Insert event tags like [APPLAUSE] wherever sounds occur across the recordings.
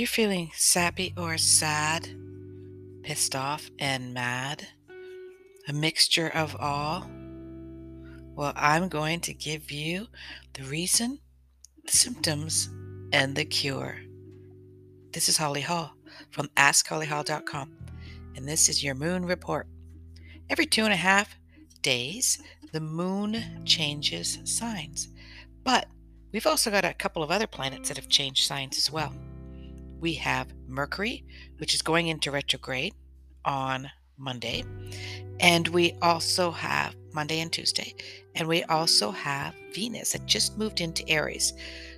you feeling sappy or sad, pissed off and mad? A mixture of all? Well, I'm going to give you the reason, the symptoms, and the cure. This is Holly Hall from AskHollyHall.com, and this is your moon report. Every two and a half days, the moon changes signs, but we've also got a couple of other planets that have changed signs as well we have Mercury, which is going into retrograde on Monday. And we also have Monday and Tuesday. And we also have Venus that just moved into Aries.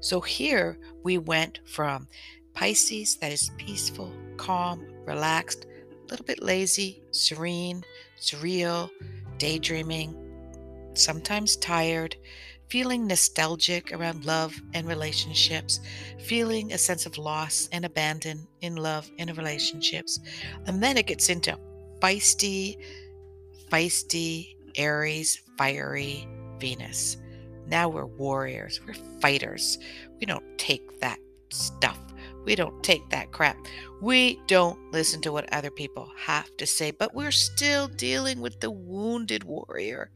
So here we went from Pisces, that is peaceful, calm, relaxed, a little bit lazy, serene, surreal, daydreaming, sometimes tired, feeling nostalgic around love and relationships, feeling a sense of loss and abandon in love and relationships. And then it gets into feisty, feisty, Aries, fiery Venus. Now we're warriors, we're fighters. We don't take that stuff. We don't take that crap. We don't listen to what other people have to say, but we're still dealing with the wounded warrior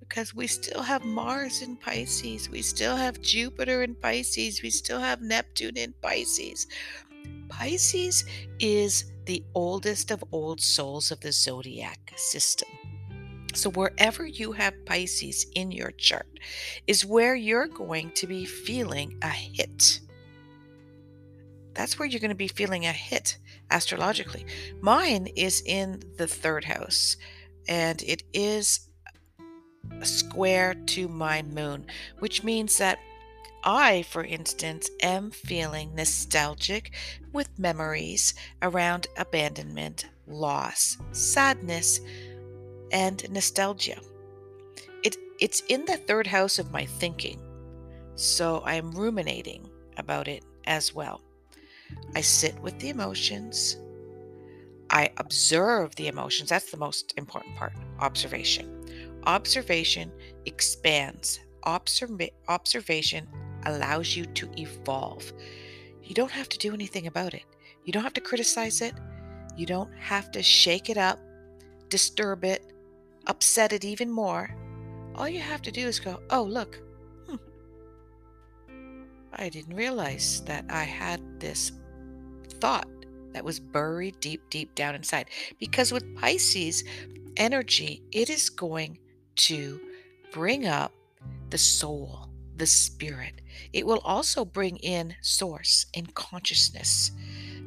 because we still have Mars in Pisces, we still have Jupiter in Pisces, we still have Neptune in Pisces. Pisces is the oldest of old souls of the zodiac system. So, wherever you have Pisces in your chart is where you're going to be feeling a hit. That's where you're going to be feeling a hit astrologically. Mine is in the third house, and it is square to my moon, which means that I, for instance, am feeling nostalgic with memories around abandonment, loss, sadness, and nostalgia. It, it's in the third house of my thinking, so I'm ruminating about it as well. I sit with the emotions. I observe the emotions. That's the most important part observation. Observation expands. Observa- observation allows you to evolve. You don't have to do anything about it. You don't have to criticize it. You don't have to shake it up, disturb it, upset it even more. All you have to do is go, oh, look, hmm. I didn't realize that I had this thought that was buried deep, deep down inside. Because with Pisces energy, it is going to bring up the soul, the spirit. It will also bring in source and consciousness.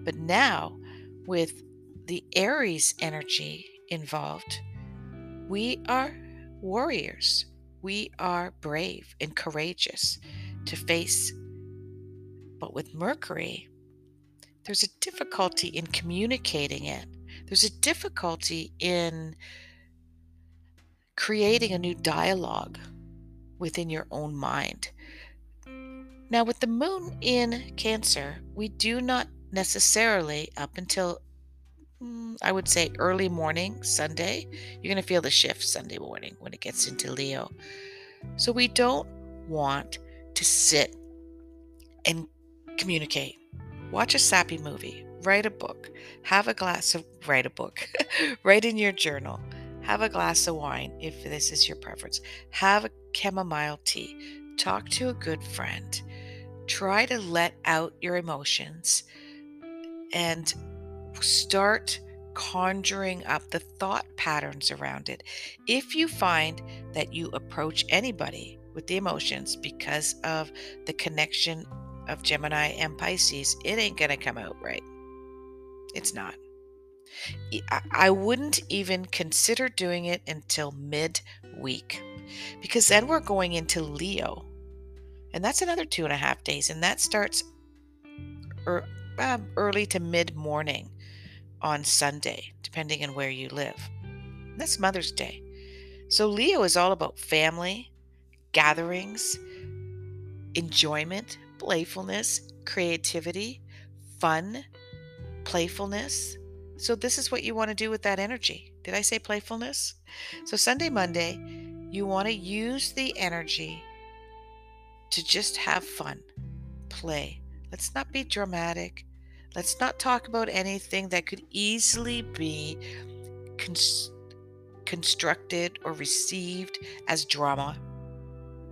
But now, with the Aries energy involved, we are warriors. We are brave and courageous to face. But with Mercury, there's a difficulty in communicating it. There's a difficulty in creating a new dialogue within your own mind. Now, with the moon in Cancer, we do not necessarily, up until mm, I would say early morning, Sunday, you're going to feel the shift Sunday morning when it gets into Leo. So, we don't want to sit and communicate. Watch a sappy movie, write a book, have a glass of, write a book, [LAUGHS] write in your journal have a glass of wine if this is your preference. Have a chamomile tea. Talk to a good friend. Try to let out your emotions and start conjuring up the thought patterns around it. If you find that you approach anybody with the emotions because of the connection of Gemini and Pisces, it ain't going to come out right. It's not. I wouldn't even consider doing it until mid week because then we're going into Leo. And that's another two and a half days. And that starts er, uh, early to mid morning on Sunday, depending on where you live. And that's Mother's Day. So Leo is all about family, gatherings, enjoyment, playfulness, creativity, fun, playfulness, so, this is what you want to do with that energy. Did I say playfulness? So, Sunday, Monday, you want to use the energy to just have fun, play. Let's not be dramatic. Let's not talk about anything that could easily be cons- constructed or received as drama.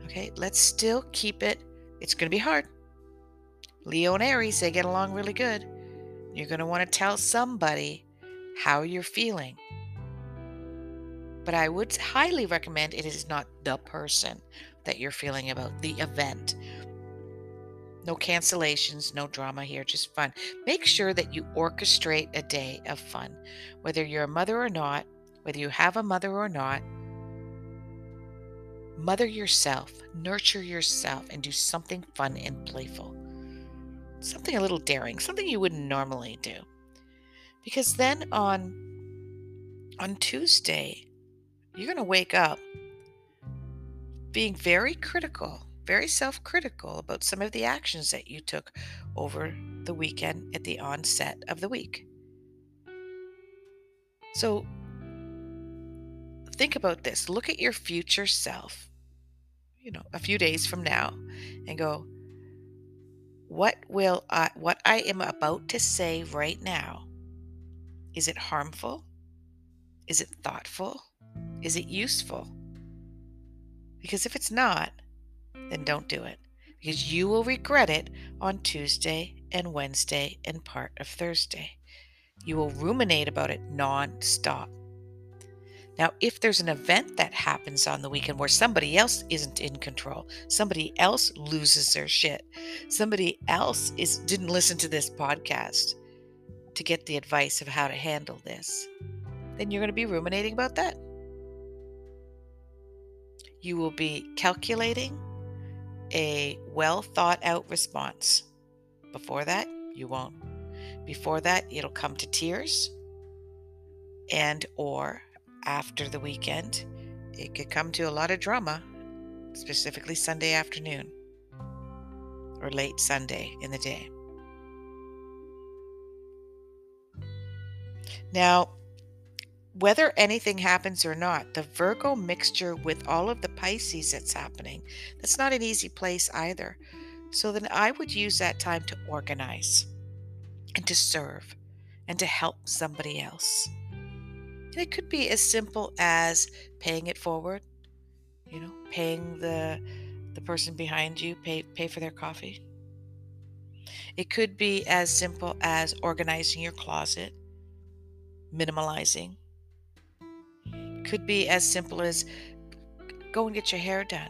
Okay, let's still keep it. It's going to be hard. Leo and Aries, they get along really good. You're going to want to tell somebody how you're feeling. But I would highly recommend it is not the person that you're feeling about, the event. No cancellations, no drama here, just fun. Make sure that you orchestrate a day of fun. Whether you're a mother or not, whether you have a mother or not, mother yourself, nurture yourself, and do something fun and playful. Something a little daring, something you wouldn't normally do. Because then on on Tuesday, you're going to wake up being very critical very self critical about some of the actions that you took over the weekend at the onset of the week. So think about this. Look at your future self, you know, a few days from now and go, what will I, what I am about to say right now, is it harmful? Is it thoughtful? Is it useful? Because if it's not, then don't do it because you will regret it on Tuesday and Wednesday and part of Thursday. You will ruminate about it non-stop. Now, if there's an event that happens on the weekend where somebody else isn't in control, somebody else loses their shit, somebody else is didn't listen to this podcast to get the advice of how to handle this, then you're going to be ruminating about that. You will be calculating a well thought out response. Before that, you won't. Before that, it'll come to tears and or after the weekend, it could come to a lot of drama, specifically Sunday afternoon or late Sunday in the day. Now, whether anything happens or not, the Virgo mixture with all of the Pisces that's happening, that's not an easy place either. So then I would use that time to organize and to serve and to help somebody else. And it could be as simple as paying it forward, you know, paying the the person behind you pay pay for their coffee. It could be as simple as organizing your closet, minimalizing, could be as simple as go and get your hair done.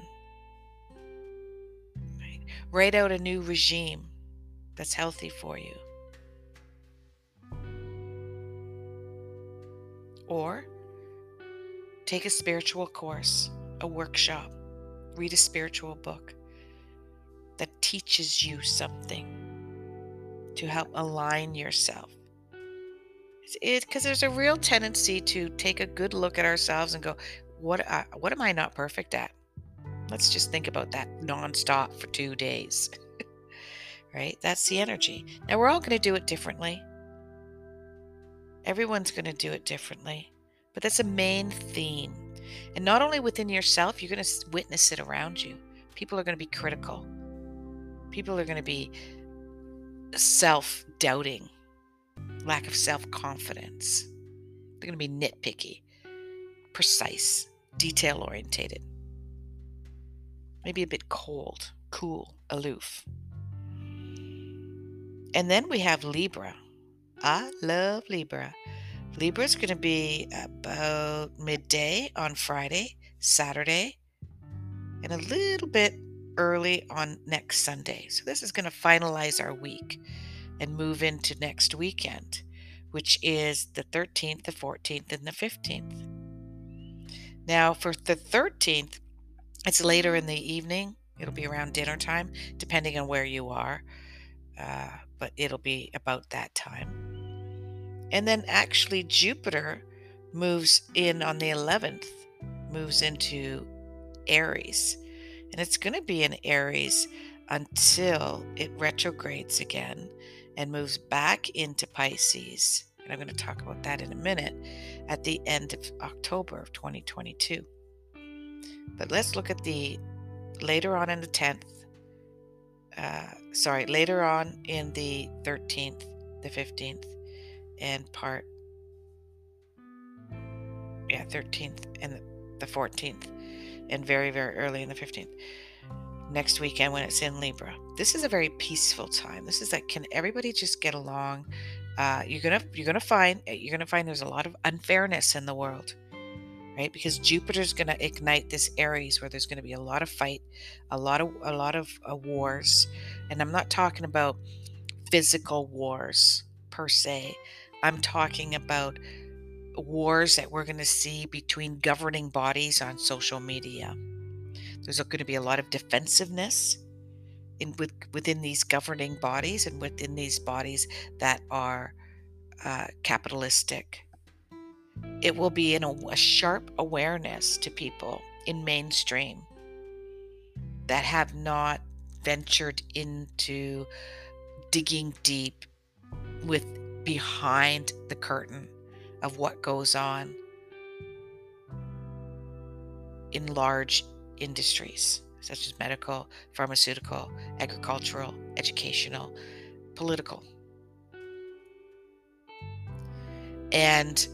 Write out a new regime that's healthy for you. Or take a spiritual course, a workshop, read a spiritual book that teaches you something to help align yourself because there's a real tendency to take a good look at ourselves and go, what uh, what am I not perfect at? Let's just think about that nonstop for two days. [LAUGHS] right? That's the energy. Now we're all going to do it differently. Everyone's going to do it differently, but that's a main theme. And not only within yourself, you're going to witness it around you. People are going to be critical. People are going to be self doubting lack of self confidence. They're going to be nitpicky, precise, detail orientated, maybe a bit cold, cool, aloof. And then we have Libra. I love Libra. Libra is going to be about midday on Friday, Saturday, and a little bit early on next Sunday. So this is going to finalize our week and move into next weekend, which is the 13th, the 14th, and the 15th. Now, for the 13th, it's later in the evening. It'll be around dinner time, depending on where you are, uh, but it'll be about that time. And then actually, Jupiter moves in on the 11th, moves into Aries. And it's going to be in Aries until it retrogrades again and moves back into Pisces. And I'm going to talk about that in a minute at the end of October of 2022. But let's look at the later on in the 10th, uh, sorry, later on in the 13th the 15th, and part, yeah, 13th and the 14th, and very, very early in the 15th. Next weekend when it's in Libra. This is a very peaceful time. This is like, can everybody just get along? Uh, you're gonna you're gonna find you're gonna find there's a lot of unfairness in the world right? Because Jupiter's to ignite this Aries where there's to be a lot of fight, a lot of a lot of uh, wars, and I'm not talking about physical wars per se. I'm talking about wars that we're going to see between governing bodies on social media. There's going to be a lot of defensiveness in with, within these governing bodies and within these bodies that are uh, capitalistic it will be in a, a sharp awareness to people in mainstream that have not ventured into digging deep with behind the curtain of what goes on in large industries such as medical, pharmaceutical, agricultural, educational, political. And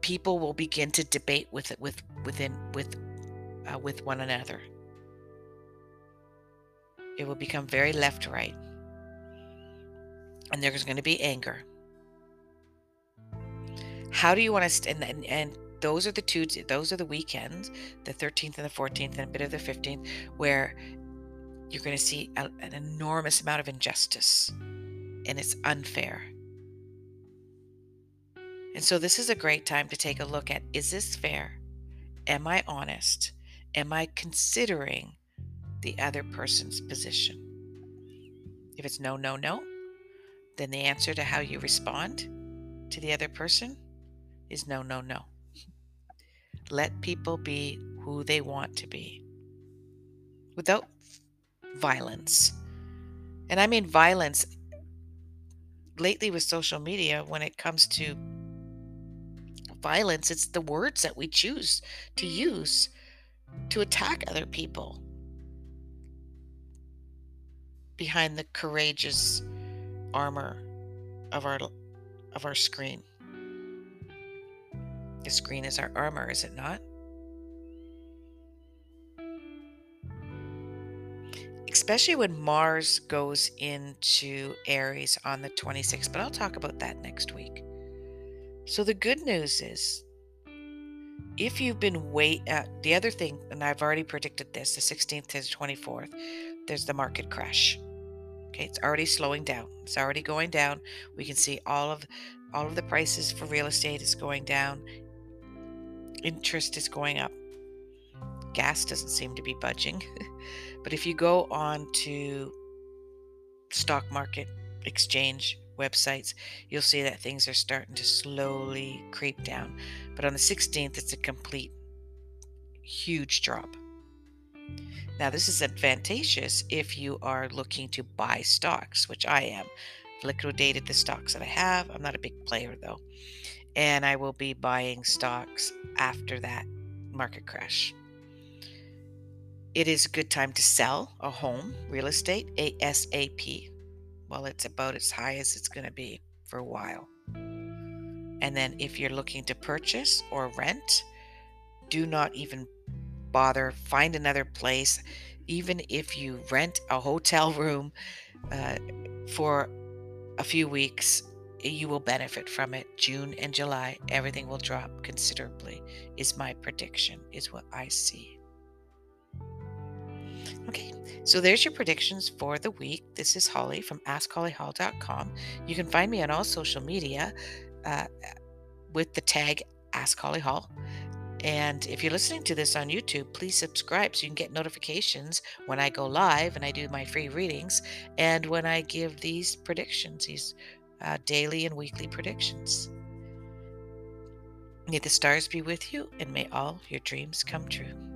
people will begin to debate with it with within with uh, with one another. It will become very left right, and there's going to be anger. How do you want to and and those are the two those are the weekends the 13th and the 14th and a bit of the 15th where you're going to see a, an enormous amount of injustice and it's unfair and so this is a great time to take a look at is this fair? Am I honest? Am I considering the other person's position? If it's no, no, no, then the answer to how you respond to the other person is no, no, no. Let people be who they want to be without violence. And I mean violence lately with social media when it comes to violence, it's the words that we choose to use to attack other people behind the courageous armor of our of our screen. The screen is our armor, is it not? Especially when Mars goes into Aries on the 26th, but I'll talk about that next week. So the good news is if you've been wait uh, the other thing and I've already predicted this the 16th to the 24th there's the market crash. Okay, it's already slowing down. It's already going down. We can see all of all of the prices for real estate is going down. Interest is going up. Gas doesn't seem to be budging. [LAUGHS] but if you go on to stock market exchange websites, you'll see that things are starting to slowly creep down. But on the 16th, it's a complete huge drop. Now, this is advantageous if you are looking to buy stocks, which I am. I've liquidated the stocks that I have. I'm not a big player though. And I will be buying stocks after that market crash. It is a good time to sell a home, real estate, ASAP well, it's about as high as it's going to be for a while. And then if you're looking to purchase or rent, do not even bother. Find another place. Even if you rent a hotel [LAUGHS] room uh, for a few weeks, you will benefit from it. June and July, everything will drop considerably, is my prediction, is what I see. Okay, so there's your predictions for the week. This is Holly from AskHollyHall.com. You can find me on all social media uh, with the tag Ask Holly Hall. And if you're listening to this on YouTube, please subscribe so you can get notifications when I go live and I do my free readings and when I give these predictions, these uh, daily and weekly predictions. May the stars be with you and may all your dreams come true.